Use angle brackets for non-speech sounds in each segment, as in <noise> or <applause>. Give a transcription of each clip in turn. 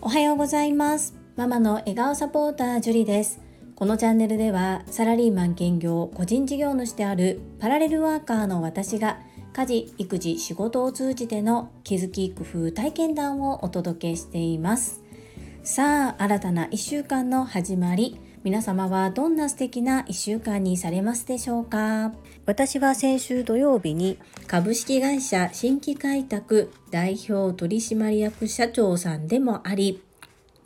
おはようございます。ママの笑顔サポータージュリです。このチャンネルではサラリーマン兼業個人事業主であるパラレルワーカーの私が家事育児仕事を通じての気づき工夫体験談をお届けしています。さあ新たな1週間の始まり。皆様はどんな素敵な1週間にされますでしょうか？私は先週土曜日に株式会社新規開拓代表取締役社長さんでもあり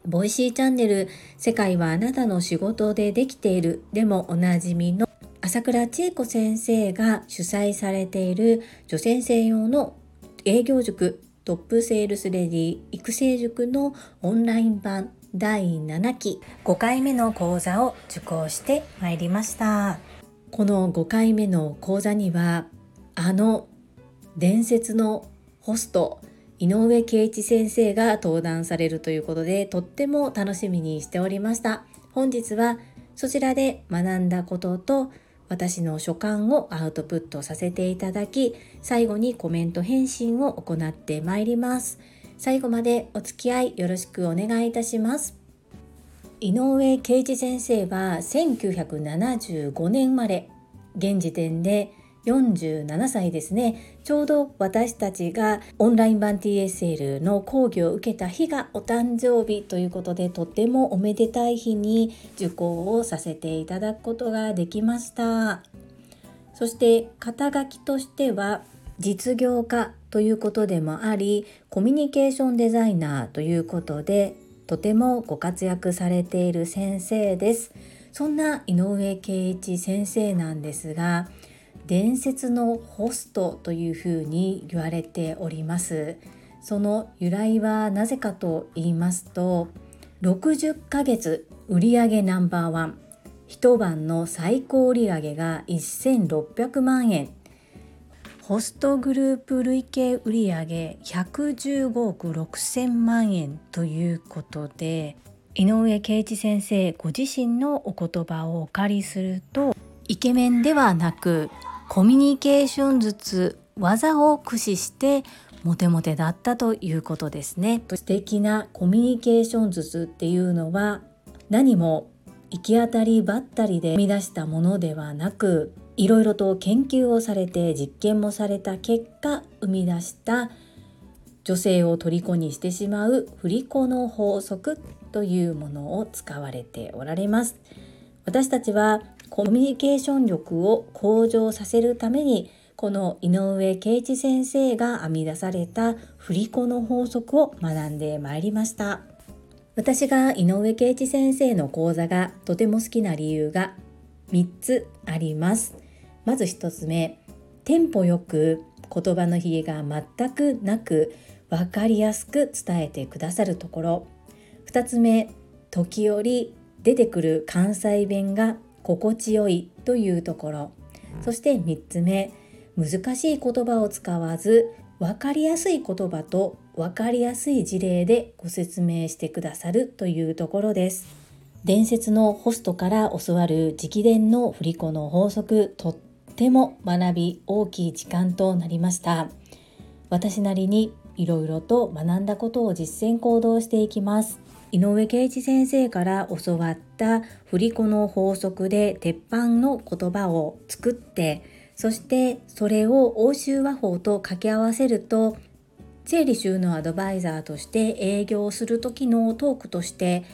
Voicy チャンネル世界はあなたの仕事でできているでもおなじみの朝倉千恵子先生が主催されている女性専用の営業塾トップセールスレディ育成塾のオンライン版第7期5回目の講座を受講してまいりました。この5回目の講座にはあの伝説のホスト井上圭一先生が登壇されるということでとっても楽しみにしておりました。本日はそちらで学んだことと私の所感をアウトプットさせていただき最後にコメント返信を行ってまいります。最後までお付き合いよろしくお願いいたします。井上圭一先生は1975年生まれ。現時点で47歳ですね。ちょうど私たちがオンライン版 TSL の講義を受けた日がお誕生日ということでとってもおめでたい日に受講をさせていただくことができました。そして肩書きとしては実業家ということでもありコミュニケーションデザイナーということでとてもご活躍されている先生です。そんな井上圭一先生なんですが伝説のホストというふうに言われております。その由来はなぜかと言いますと60ヶ月売上ナンバーワン一晩の最高売上が1600万円。ホストグループ累計売上115億6000万円ということで井上圭一先生ご自身のお言葉をお借りするとイケメンではなくコミュニケーション術技を駆使してモテモテだったということですね。素敵なコミュニケーション術っていうのは何も行き当たりばったりで生み出したものではなくいろいろと研究をされて実験もされた結果生み出した女性を虜にしてしまう振り子の法則というものを使われておられます。私たちはコミュニケーション力を向上させるためにこの井上圭一先生が編み出された振り子の法則を学んでまいりました。私が井上圭一先生の講座がとても好きな理由が3つあります。まず1つ目テンポよく言葉のひげが全くなく分かりやすく伝えてくださるところ。2つ目時折出てくる関西弁が心地よいというところ。そして3つ目難しい言葉を使わず分かりやすい言葉と分かりやすい事例でご説明してくださるというところです。伝説のホストから教わる直伝の振り子の法則とっても学び大きい時間となりました。私なりにいろいろと学んだことを実践行動していきます。井上圭一先生から教わった振り子の法則で鉄板の言葉を作ってそしてそれを欧州和法と掛け合わせると整理収納アドバイザーとして営業する時のトークとして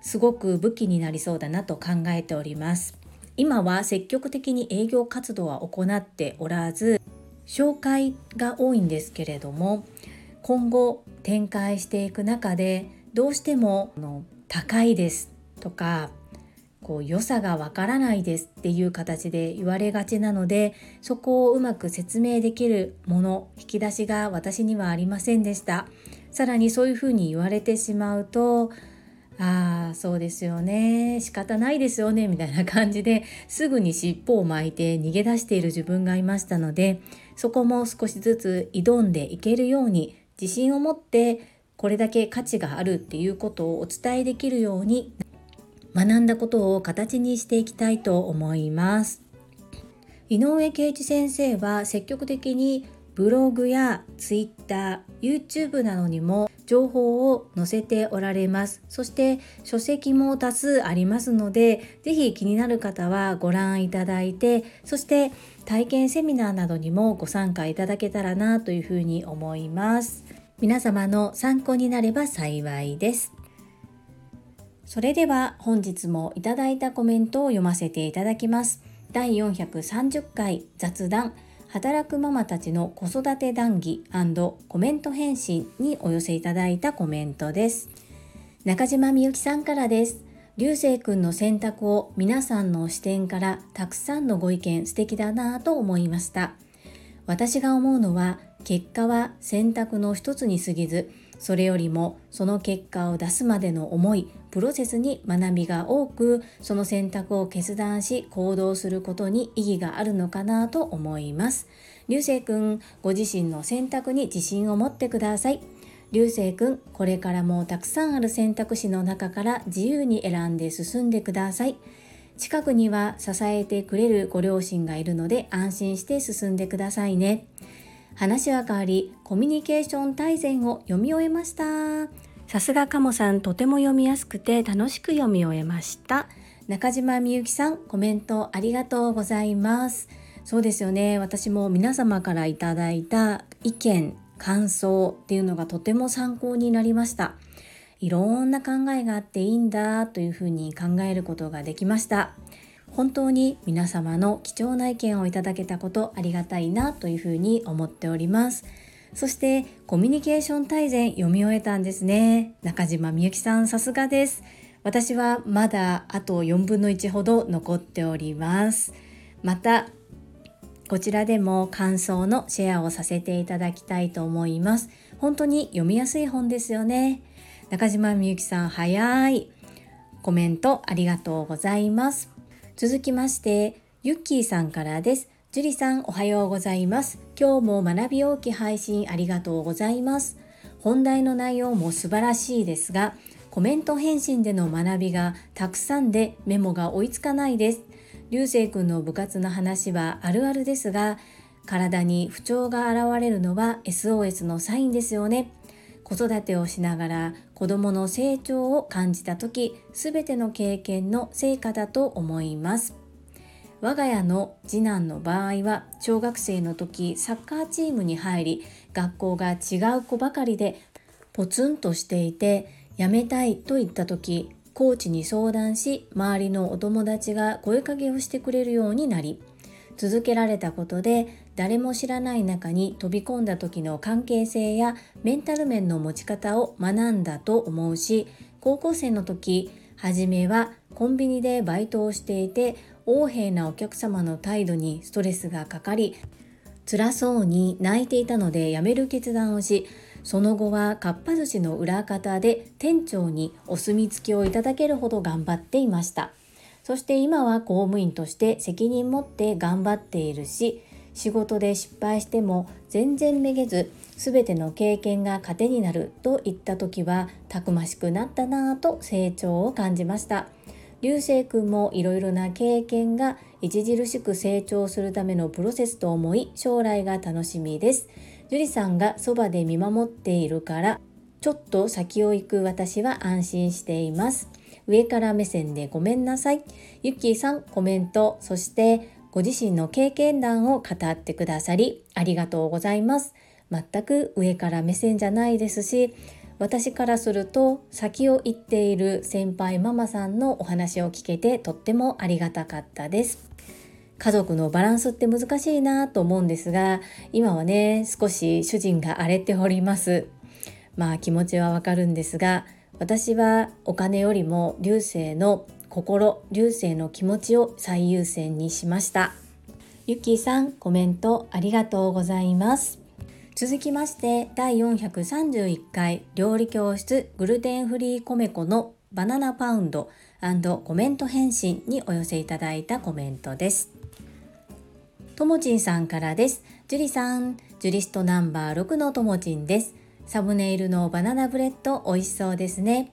すごく武器になりそうだなと考えております。今は積極的に営業活動は行っておらず紹介が多いんですけれども今後展開していく中でどうしても高いですとかこう良さがわからないですっていう形で言われがちなのでそこをうまく説明できるもの引き出しが私にはありませんでした。さらにそういうふうに言われてしまうとああそうですよね。仕方ないですよねみたいな感じで <laughs> すぐに尻尾を巻いて逃げ出している自分がいましたのでそこも少しずつ挑んでいけるように自信を持ってこれだけ価値があるっていうことをお伝えできるように学んだことを形にしていきたいと思います。井上圭一先生は積極的にブログや Twitter、YouTube などにも情報を載せておられます。そして書籍も多数ありますので、ぜひ気になる方はご覧いただいて、そして体験セミナーなどにもご参加いただけたらなというふうに思います。皆様の参考になれば幸いです。それでは本日もいただいたコメントを読ませていただきます。第430回雑談働くママたちの子育て談義コメント返信にお寄せいただいたコメントです。中島みゆきさんからです。流星くんの選択を皆さんの視点からたくさんのご意見素敵だなぁと思いました。私が思うのは結果は選択の一つに過ぎずそれよりもその結果を出すまでの思いプロセスに学びが多くその選択を決断し行動することに意義があるのかなと思います。流星くんご自身の選択に自信を持ってください。流星くんこれからもたくさんある選択肢の中から自由に選んで進んでください。近くには支えてくれるご両親がいるので安心して進んでくださいね。話は変わりコミュニケーション大全を読み終えました。さすがカモさんとても読みやすくて楽しく読み終えました。中島みゆきさんコメントありがとうございます。そうですよね。私も皆様からいただいた意見感想っていうのがとても参考になりました。いろんな考えがあっていいんだというふうに考えることができました本当に皆様の貴重な意見をいただけたことありがたいなというふうに思っております。そしてコミュニケーション大全読み終えたんですね。中島みゆきさんさすがです。私はまだあと4分の1ほど残っております。またこちらでも感想のシェアをさせていただきたいと思います。本当に読みやすい本ですよね。中島みゆきさん早いコメントありがとうございます。続きまして、ゆっきーさんからです。樹里さんおはようございます。今日も学び大き配信ありがとうございます。本題の内容も素晴らしいですが、コメント返信での学びがたくさんでメモが追いつかないです。流星くんの部活の話はあるあるですが、体に不調が現れるのは SOS のサインですよね。子育てをしながら子どもの成長を感じた時すべての経験の成果だと思います。我が家の次男の場合は小学生の時サッカーチームに入り学校が違う子ばかりでポツンとしていて辞めたいと言った時コーチに相談し周りのお友達が声かけをしてくれるようになり続けられたことで誰も知らない中に飛び込んだ時の関係性やメンタル面の持ち方を学んだと思うし高校生の時初めはコンビニでバイトをしていて横柄なお客様の態度にストレスがかかり辛そうに泣いていたので辞める決断をしその後はかっぱ寿司の裏方で店長にお墨付きをいただけるほど頑張っていました。そして今は公務員として責任持って頑張っているし仕事で失敗しても全然めげず全ての経験が糧になると言った時はたくましくなったなぁと成長を感じました。流星くんもいろいろな経験が著しく成長するためのプロセスと思い将来が楽しみです。樹里さんがそばで見守っているからちょっと先を行く私は安心しています。上から目線でごめんなさいゆっきーさんコメントそしてご自身の経験談を語ってくださりありがとうございます。全く上から目線じゃないですし、私からすると先を行っている先輩ママさんのお話を聞けてとってもありがたかったです。家族のバランスって難しいなと思うんですが、今はね、少し主人が荒れております。まあ気持ちはわかるんですが、私はお金よりも流星の心流星の気持ちを最優先にしました。ゆきさんコメントありがとうございます。続きまして第431回料理教室グルテンフリーコメコのバナナパウンドコメント返信にお寄せいただいたコメントです。ともちんさんからです。ジュリさんジュリストナンバー6のともちんです。サムネイルのバナナブレッド美味しそうですね。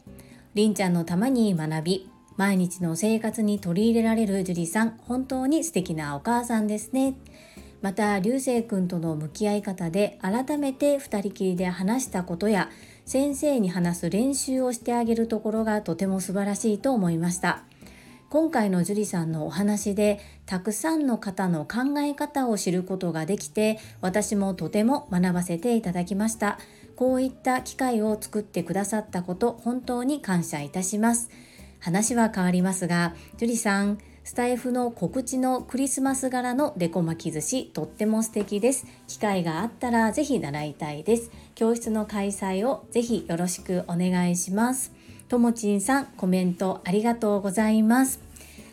りんちゃんのたまに学び毎日の生活に取り入れられる樹里さん、本当に素敵なお母さんですね。また流星くんとの向き合い方で改めて2人きりで話したことや先生に話す練習をしてあげるところがとても素晴らしいと思いました。今回の樹里さんのお話でたくさんの方の考え方を知ることができて私もとても学ばせていただきました。こういった機会を作ってくださったこと本当に感謝いたします。話は変わりますが樹里さんスタイフの告知のクリスマス柄のデコ巻き寿司とっても素敵です。機会があったらぜひ習いたいです。教室の開催をぜひよろしくお願いします。ともちんさんコメントありがとうございます。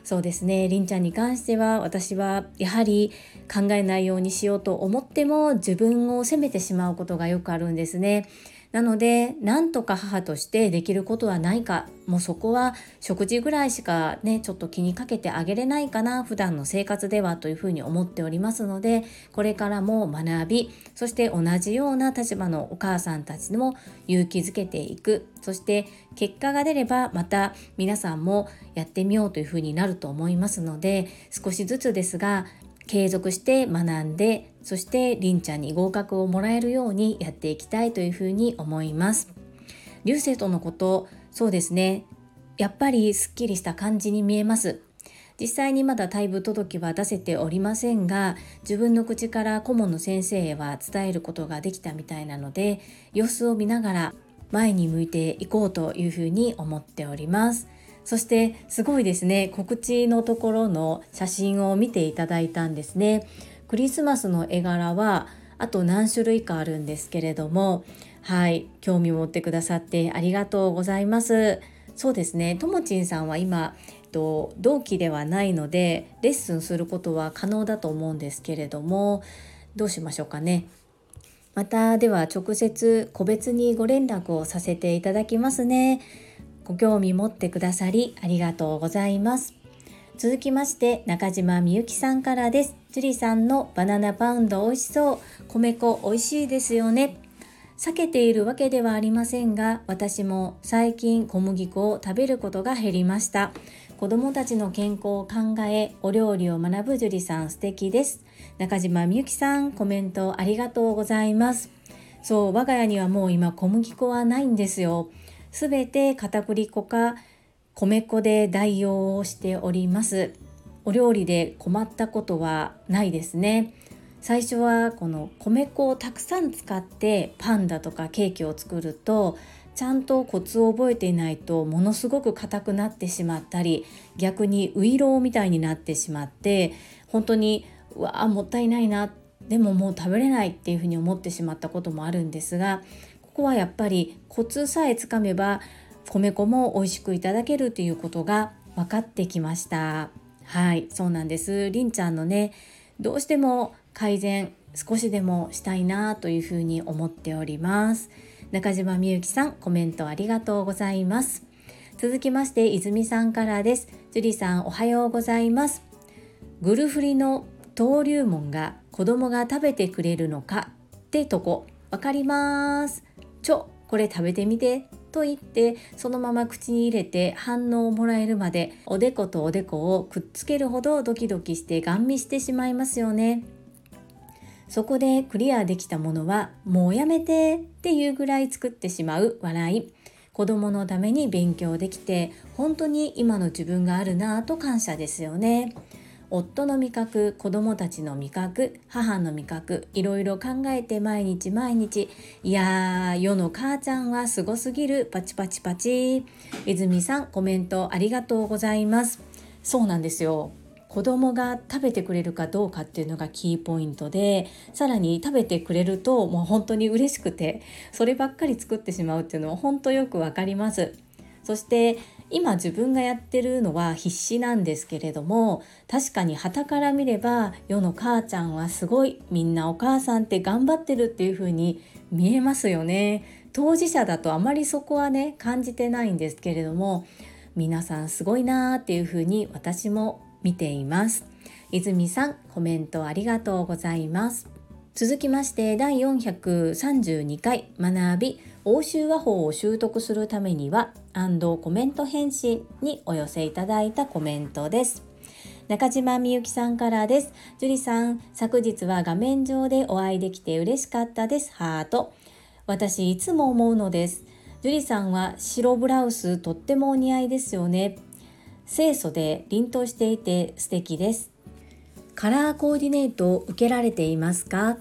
そうですね。りんちゃんに関しては私はやはり考えないようにしようと思っても自分を責めてしまうことがよくあるんですね。なのでなんとか母としてできることはないかもうそこは食事ぐらいしかねちょっと気にかけてあげれないかな普段の生活ではというふうに思っておりますのでこれからも学びそして同じような立場のお母さんたちも勇気づけていく。そして結果が出ればまた皆さんもやってみようというふうになると思いますので少しずつですが継続して学んでそしてりんちゃんに合格をもらえるようにやっていきたいというふうに思います。流星とのことそうですね。やっぱりすっきりした感じに見えます。実際にまだ退部届は出せておりませんが自分の口から顧問の先生へは伝えることができたみたいなので様子を見ながら前に向いていこうというふうに思っております。そしてすごいですね告知のところの写真を見ていただいたんですね。クリスマスの絵柄はあと何種類かあるんですけれどもはい興味を持ってくださってありがとうございます。そうですねともちんさんは今同期ではないのでレッスンすることは可能だと思うんですけれどもどうしましょうかね。またでは直接個別にご連絡をさせていただきますね。ご興味持ってくださりありがとうございます。続きまして中島みゆきさんからです。樹里さんのバナナパウンド美味しそう。米粉美味しいですよね。避けているわけではありませんが、私も最近小麦粉を食べることが減りました。子供たちの健康を考え、お料理を学ぶ樹里さん素敵です。中島みゆきさん、コメントありがとうございます。そう、我が家にはもう今小麦粉はないんですよ。すべて片栗粉か米粉で代用をしております。お料理で困ったことはないですね。最初はこの米粉をたくさん使ってパンだとかケーキを作るとちゃんとコツを覚えていないとものすごく硬くなってしまったり逆にウイローみたいになってしまって本当にうわあもったいないなでももう食べれないっていうふうに思ってしまったこともあるんですがここはやっぱりコツさえつかめば米粉も美味しくいただけるということが分かってきました。はいそうなんです。りんちゃんのねどうしても改善少しでもしたいなというふうに思っております。中島みゆきさんコメントありがとうございます。続きまして泉さんからです。樹里さんおはようございます。グルフリの登竜門が子供が食べてくれるのかってとこわかります。ちょこれ食べてみてと言ってそのまま口に入れて反応をもらえるまでおでことおでこをくっつけるほどドキドキしてガン見してしまいますよねそこでクリアできたものはもうやめてっていうぐらい作ってしまう笑い子供のために勉強できて本当に今の自分があるなぁと感謝ですよね。夫の味覚子供たちの味覚母の味覚いろいろ考えて毎日毎日いやー世の母ちゃんはすごすぎる。パチパチパチ。泉さんコメントありがとうございます。そうなんですよ。子供が食べてくれるかどうかっていうのがキーポイントでさらに食べてくれるともう本当に嬉しくてそればっかり作ってしまうっていうのは本当よくわかります。そして今自分がやってるのは必死なんですけれども確かに旗から見れば世の母ちゃんはすごいみんなお母さんって頑張ってるっていう風に見えますよね。当事者だとあまりそこはね感じてないんですけれども皆さんすごいなーっていう風に私も見ています。泉さんコメントありがとうございます。続きまして第432回学び。欧州和法を習得するためにはコメント返信にお寄せいただいたコメントです中島みゆきさんからです。樹里さん、昨日は画面上でお会いできて嬉しかったです。ハート。私、いつも思うのです。樹里さんは白ブラウスとってもお似合いですよね。清楚で凛としていて素敵です。カラーコーディネートを受けられていますか？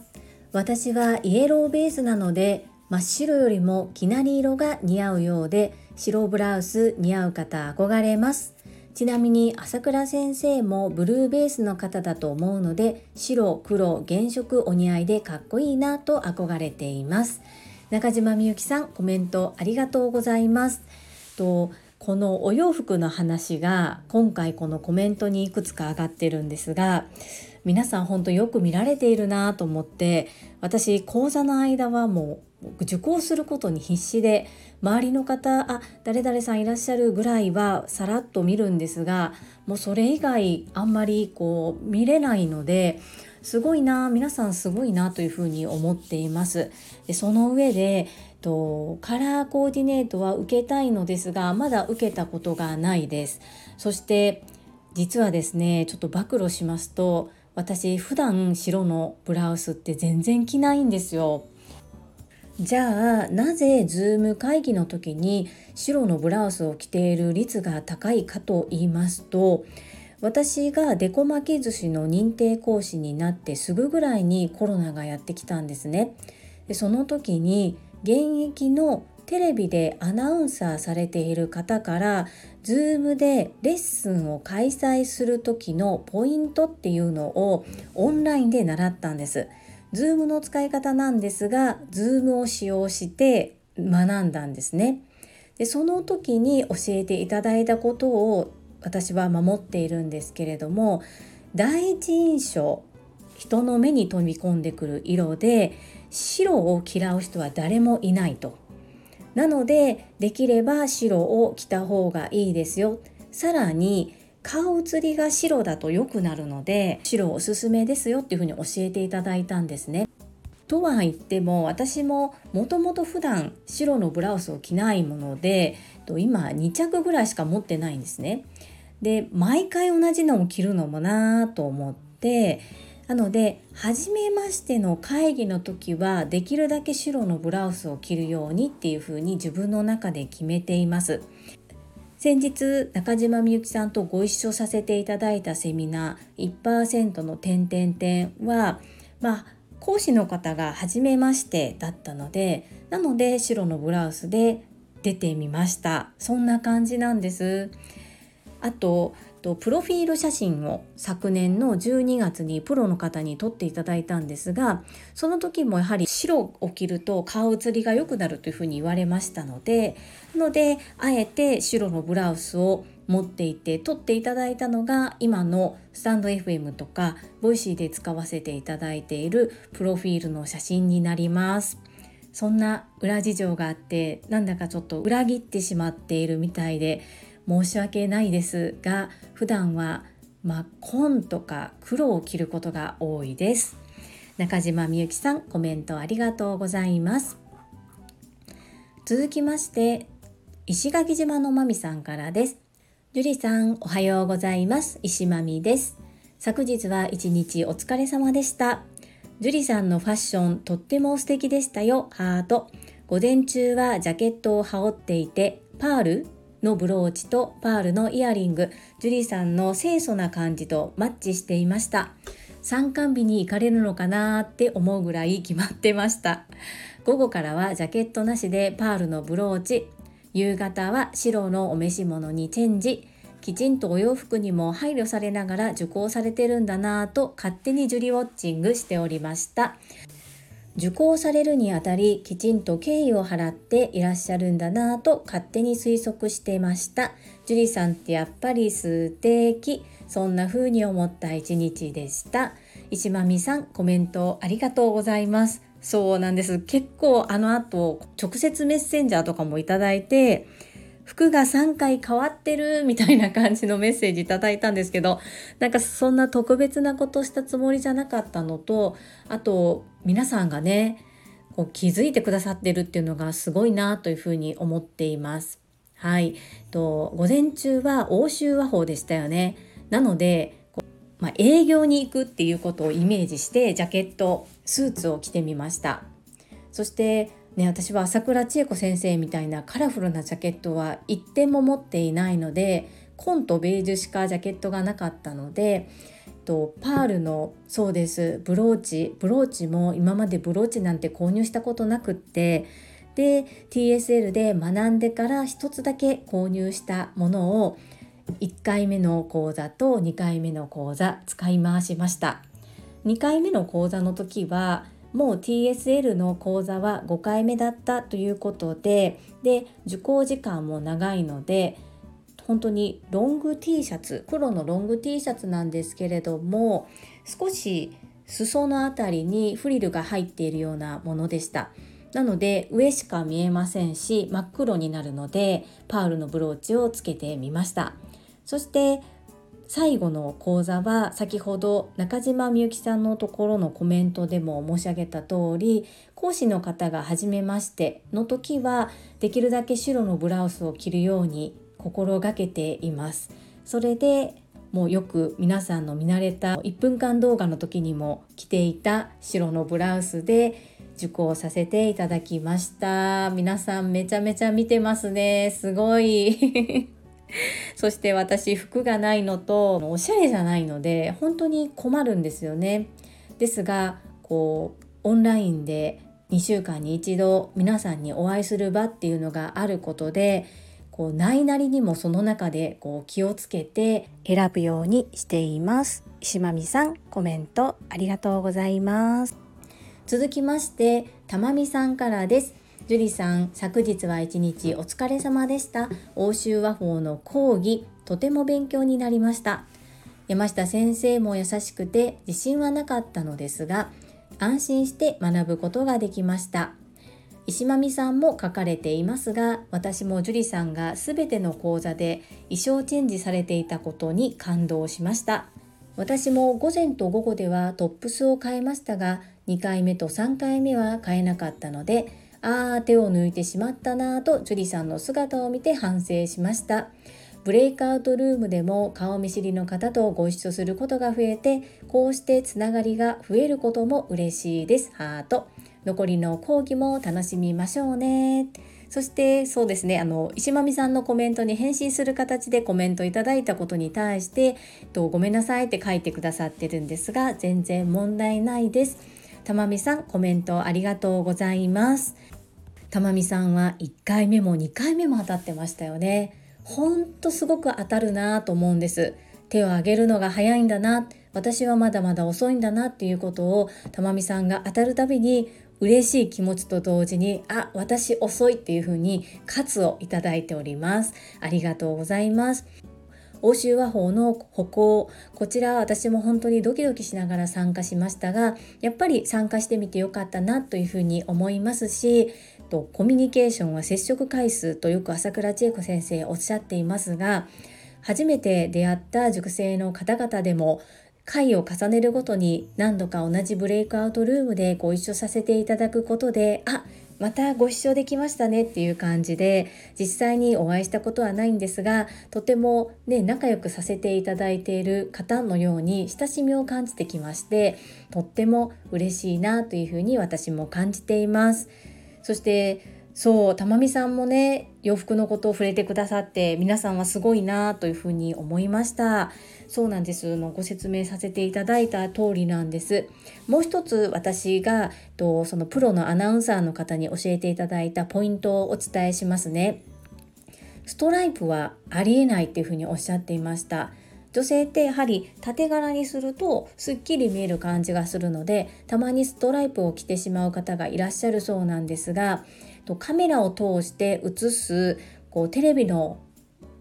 私はイエローベースなので真っ白よりもきなり色が似合うようで白ブラウス似合う方憧れます。ちなみに朝倉先生もブルーベースの方だと思うので白黒原色お似合いでかっこいいなと憧れています中島みゆきさんコメントありがとうございますとこのお洋服の話が今回このコメントにいくつか上がってるんですが皆さん本当よく見られているなと思って私講座の間はもう受講することに必死で周りの方あ誰々さんいらっしゃるぐらいはさらっと見るんですがもうそれ以外あんまりこう見れないのですごいな皆さんすごいなというふうに思っています。でその上でとカラーコーディネートは受けたいのですがまだ受けたことがないですそして実はですねちょっと暴露しますと私普段白のブラウスって全然着ないんですよじゃあなぜ Zoom 会議の時に白のブラウスを着ている率が高いかと言いますと私がデコ巻き寿司の認定講師になってすぐぐらいにコロナがやってきたんですね。でその時に現役のテレビでアナウンサーされている方から Zoom でレッスンを開催する時のポイントっていうのをオンラインで習ったんです。Zoom の使い方なんですが Zoom を使用して学んだんですね。でその時に教えていただいたことを私は守っているんですけれども第一印象人の目に飛び込んでくる色で白を嫌う人は誰もいないと。なのでできれば白を着た方がいいですよ。さらに顔写りが白だと良くなるので白おすすめですよっていうふうに教えていただいたんですね。とは言っても私ももともと普段白のブラウスを着ないもので今2着ぐらいしか持ってないんですね。で毎回同じのを着るのもなぁと思ってなので初めましての会議の時はできるだけ白のブラウスを着るようにっていう風に自分の中で決めています。先日中島みゆきさんとご一緒させていただいたセミナー1%の点々点はまあ講師の方が初めましてだったのでなので白のブラウスで出てみましたそんな感じなんですあととプロフィール写真を昨年の12月にプロの方に撮っていただいたんですがその時もやはり白を着ると顔写りが良くなるというふうに言われましたのでなのであえて白のブラウスを持っていて撮っていただいたのが今のスタンド FM とか Voicy で使わせていただいているプロフィールの写真になります。そんな裏事情があってなんだかちょっと裏切ってしまっているみたいで申し訳ないですが普段はまあ、紺とか黒を着ることが多いです。中島みゆきさんコメントありがとうございます。続きまして石垣島のまみさんからです。樹里さんおはようございます。石まみです。昨日は一日お疲れ様でした。樹里さんのファッションとっても素敵でしたよ。ハート。午前中はジャケットを羽織っていてパールのブローチとパールのイヤリング、ジュリーさんの清楚な感じとマッチしていました。参観日に行かれるのかなって思うぐらい決まってました。午後からはジャケットなしでパールのブローチ、夕方は白のお召し物にチェンジ、きちんとお洋服にも配慮されながら受講されてるんだなぁと勝手にジュリウォッチングしておりました。受講されるにあたりきちんと敬意を払っていらっしゃるんだなぁと勝手に推測してました。樹里さんってやっぱり素敵。そんな風に思った一日でした。石間美さんコメントありがとうございます。そうなんです。結構あの後直接メッセンジャーとかもいただいて服が3回変わってるみたいな感じのメッセージいただいたんですけどなんかそんな特別なことしたつもりじゃなかったのとあと皆さんがねこう気づいてくださってるっていうのがすごいなというふうに思っています。はい、と午前中は欧州和法でしたよね。なのでまあ、営業に行くっていうことをイメージしてジャケットスーツを着てみましたそしてね私は朝倉千恵子先生みたいなカラフルなジャケットは一点も持っていないので紺とベージュしかジャケットがなかったのでとパールのそうですブローチブローチも今までブローチなんて購入したことなくってで TSL で学んでから一つだけ購入したものを1回目の講座と2回目の講座使い回しました。2回目の講座の時はもう TSL の講座は5回目だったということでで受講時間も長いので本当にロング T シャツ黒のロング T シャツなんですけれども少し裾の辺りにフリルが入っているようなものでした。なので上しか見えませんし真っ黒になるのでパールのブローチをつけてみました。そして最後の講座は先ほど中島みゆきさんのところのコメントでも申し上げた通り講師の方が初めましての時はできるだけ白のブラウスを着るように心がけています。それでもうよく皆さんの見慣れた1分間動画の時にも着ていた白のブラウスで受講させていただきました。皆さんめちゃめちゃ見てますね。すごい。<laughs> そして私服がないのとおしゃれじゃないので本当に困るんですよね。ですがこうオンラインで2週間に一度皆さんにお会いする場っていうのがあることでこうないなりにもその中でこう気をつけて選ぶようにしています。石まみさんコメントありがとうございます。続きましてたまみさんからです。樹里さん、昨日は一日お疲れ様でした。欧州和法の講義、とても勉強になりました。山下先生も優しくて自信はなかったのですが、安心して学ぶことができました。石間美さんも書かれていますが、私も樹里さんが全ての講座で衣装チェンジされていたことに感動しました。私も午前と午後ではトップスを変えましたが、2回目と3回目は変えなかったので、あー手を抜いてしまったなぁとジュリさんの姿を見て反省しました。ブレイクアウトルームでも顔見知りの方とご一緒することが増えてこうしてつながりが増えることも嬉しいです。ハート残りの講義も楽しみましょうね。そしてそうですね。あの石間美さんのコメントに返信する形でコメントいただいたことに対してごめんなさいって書いてくださってるんですが全然問題ないです。たまみさんコメントありがとうございます。たまみさんは1回目も2回目も当たってましたよね。ほんとすごく当たるなと思うんです。手を挙げるのが早いんだな。私はまだまだ遅いんだなっていうことをたまみさんが当たるたびに嬉しい気持ちと同時にあ私遅いっていう風に喝をいただいております。ありがとうございます。欧州和法の歩行こちら私も本当にドキドキしながら参加しましたがやっぱり参加してみてよかったなというふうに思いますしとコミュニケーションは接触回数とよく朝倉千恵子先生おっしゃっていますが初めて出会った塾生の方々でも回を重ねるごとに何度か同じブレイクアウトルームでご一緒させていただくことであまたご視聴できましたねっていう感じで実際にお会いしたことはないんですがとてもね仲良くさせていただいている方のように親しみを感じてきましてとっても嬉しいなというふうに私も感じています。そしてそうたまみさんもね洋服のことを触れてくださって皆さんはすごいなというふうに思いました。そうなんです。のご説明させていただいた通りなんです。もう一つ私がとそのプロのアナウンサーの方に教えていただいたポイントをお伝えしますね。ストライプはありえないっていうふうにおっしゃっていました。女性ってやはり縦柄にするとすっきり見える感じがするのでたまにストライプを着てしまう方がいらっしゃるそうなんですがカメラを通して映すこうテレビの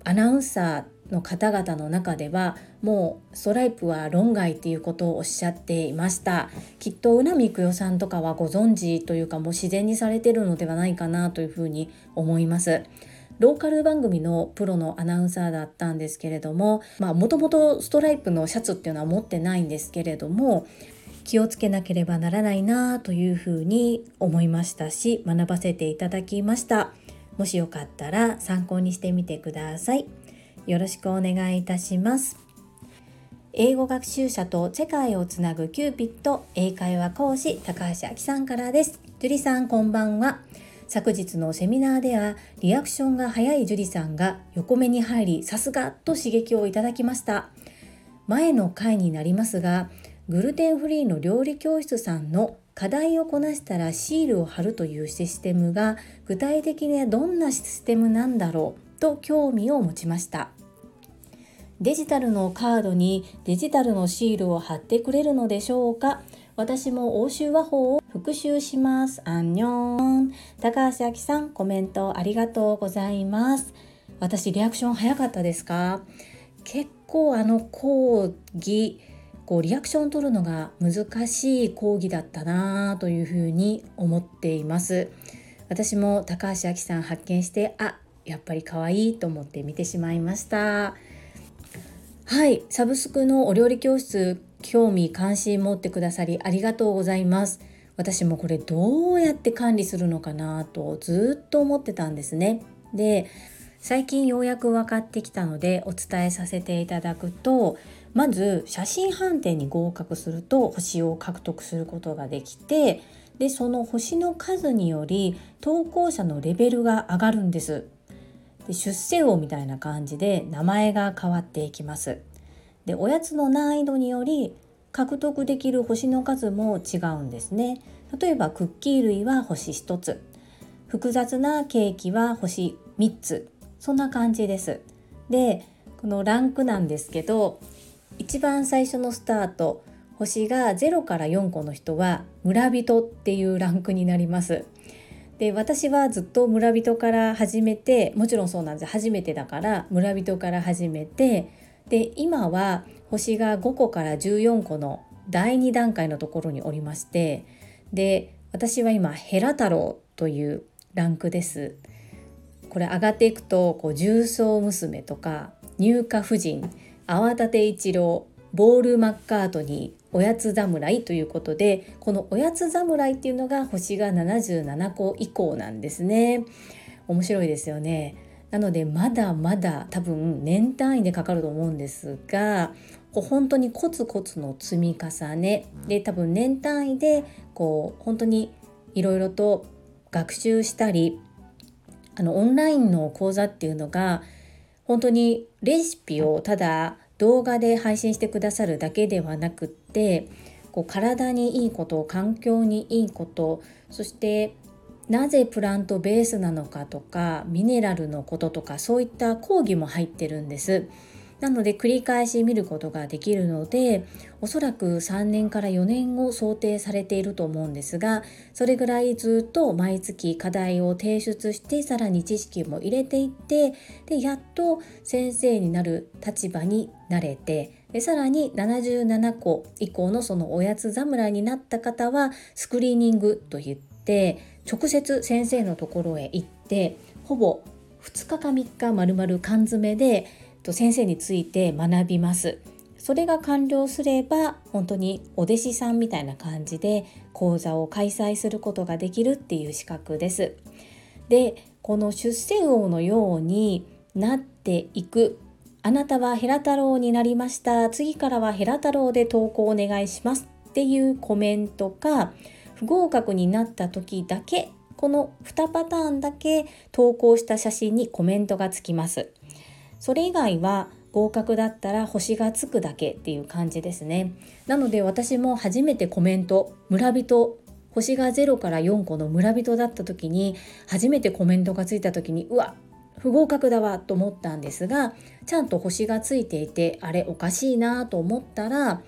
アナウンサーの方々の中ではもうストライプは論外っていうことをおっしゃっていました。きっと宇波育代さんとかはご存知というかもう自然にされてるのではないかなというふうに思います。ローカル番組のプロのアナウンサーだったんですけれどももともとストライプのシャツっていうのは持ってないんですけれども気をつけなければならないなというふうに思いましたし学ばせていただきました。もしよかったら参考にしてみてください。よろしくお願いいたします。英語学習者と世界をつなぐキューピット英会話講師高橋明さんからです。樹里さんこんばんは。昨日のセミナーではリアクションが早い樹里さんが横目に入りさすがと刺激をいただきました。前の回になりますがグルテンフリーの料理教室さんの課題をこなしたらシールを貼るというシステムが具体的にどんなシステムなんだろうと興味を持ちましたデジタルのカードにデジタルのシールを貼ってくれるのでしょうか？私も欧州和法を復習します。アンニョン。高橋明さん、コメントありがとうございます。私、リアクション早かったですか？結構あの講義、こうリアクション取るのが難しい講義だったなというふうに思っています。私も高橋明さん発見してあやっぱり可愛いと思って見てしまいました。はいサブスクのお料理教室興味関心持ってくださりありがとうございます。私もこれどうやって管理するのかなとずっと思ってたんですね。で最近ようやく分かってきたのでお伝えさせていただくとまず写真判定に合格すると星を獲得することができてでその星の数により投稿者のレベルが上がるんです。で出世王みたいな感じで名前が変わっていきます。でおやつの難易度により獲得できる星の数も違うんですね。例えばクッキー類は星1つ。複雑なケーキは星3つ。そんな感じです。でこのランクなんですけど一番最初のスタート星が0から4個の人は村人っていうランクになります。で私はずっと村人から始めてもちろんそうなんです初めてだから村人から始めてで今は星が5個から14個の第2段階のところにおりましてで私は今ヘラ太郎というランクです。これ上がっていくとこう重曹娘とか入荷夫人泡立て一郎ボール・マッカートニーおやつ侍ということでこのおやつ侍っていうのが星が77個以降なんですね。面白いですよね。なのでまだまだ多分年単位でかかると思うんですが本当にコツコツの積み重ね。で多分年単位でこう本当にいろいろと学習したりあのオンラインの講座っていうのが本当にレシピをただ動画で配信してくださるだけではなくってこう体にいいこと環境にいいことそしてなぜプラントベースなのかとかミネラルのこととかそういった講義も入ってるんです。なので繰り返し見ることができるのでおそらく3年から4年を想定されていると思うんですがそれぐらいずっと毎月課題を提出してさらに知識も入れていってでやっと先生になる立場になれてでさらに77個以降のそのおやつ侍になった方はスクリーニングといって直接先生のところへ行ってほぼ2日か3日まるまる缶詰でと先生について学びます。それが完了すれば本当にお弟子さんみたいな感じで講座を開催することができるっていう資格です。でこの出世王のようになっていくあなたはヘラ太郎になりました次からはヘラ太郎で投稿お願いしますっていうコメントか不合格になった時だけこの2パターンだけ投稿した写真にコメントがつきます。それ以外は合格だったら星がつくだけっていう感じですねなので私も初めてコメント村人星が0から4個の村人だった時に初めてコメントがついた時にうわ不合格だわと思ったんですがちゃんと星がついていてあれおかしいなと思ったら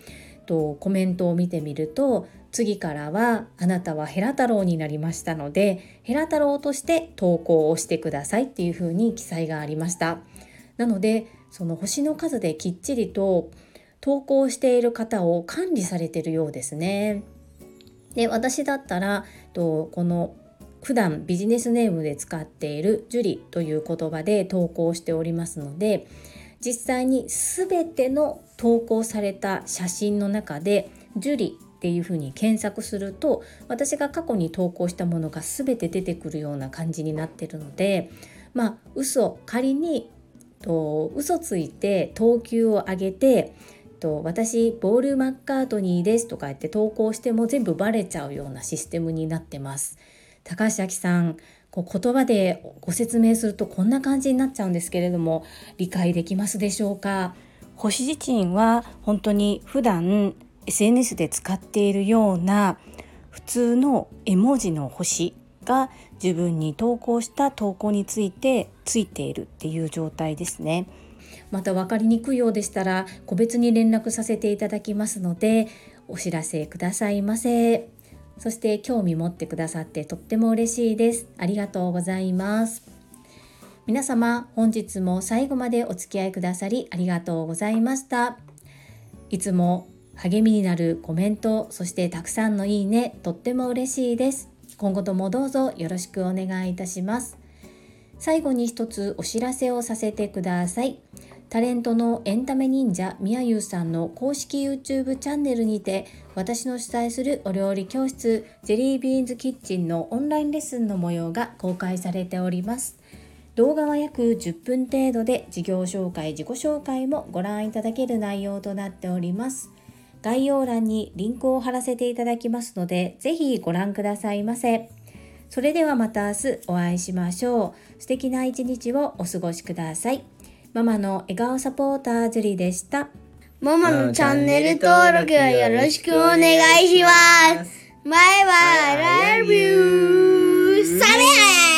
とコメントを見てみると次からはあなたはヘラ太郎になりましたのでヘラ太郎として投稿をしてくださいっていうふうに記載がありました。なのでその星の数できっちりと投稿している方を管理されてるようですね。で私だったらとこの普段ビジネスネームで使っているジュリという言葉で投稿しておりますので実際に全ての投稿された写真の中でジュリっていうふうに検索すると私が過去に投稿したものが全て出てくるような感じになってるのでまあ嘘仮にと嘘ついて等級を上げてと私ボール・マッカートニーですとか言って投稿しても全部バレちゃうようなシステムになってます。高橋明さんこう言葉でご説明するとこんな感じになっちゃうんですけれども理解できますでしょうか？星自身は本当に普段 SNS で使っているような普通の絵文字の星が自分に投稿した投稿についてついているっていう状態ですね。また分かりにくいようでしたら個別に連絡させていただきますのでお知らせくださいませ。そして興味持ってくださってとっても嬉しいです。ありがとうございます。皆様本日も最後までお付き合いくださりありがとうございました。いつも励みになるコメント、そしてたくさんのいいね、とっても嬉しいです。今後ともどうぞよろしくお願いいたします。最後に一つお知らせをさせてください。タレントのエンタメ忍者みやゆうさんの公式 YouTube チャンネルにて私の主催するお料理教室ジェリービーンズキッチンのオンラインレッスンの模様が公開されております。動画は約10分程度で事業紹介、自己紹介もご覧いただける内容となっております。概要欄にリンクを貼らせていただきますので、ぜひご覧くださいませ。それではまた明日お会いしましょう。素敵な一日をお過ごしください。ママの笑顔サポーターズリーでした。ママのチャンネル登録よろしくお願いします。バイバイ、ラブユー、サメ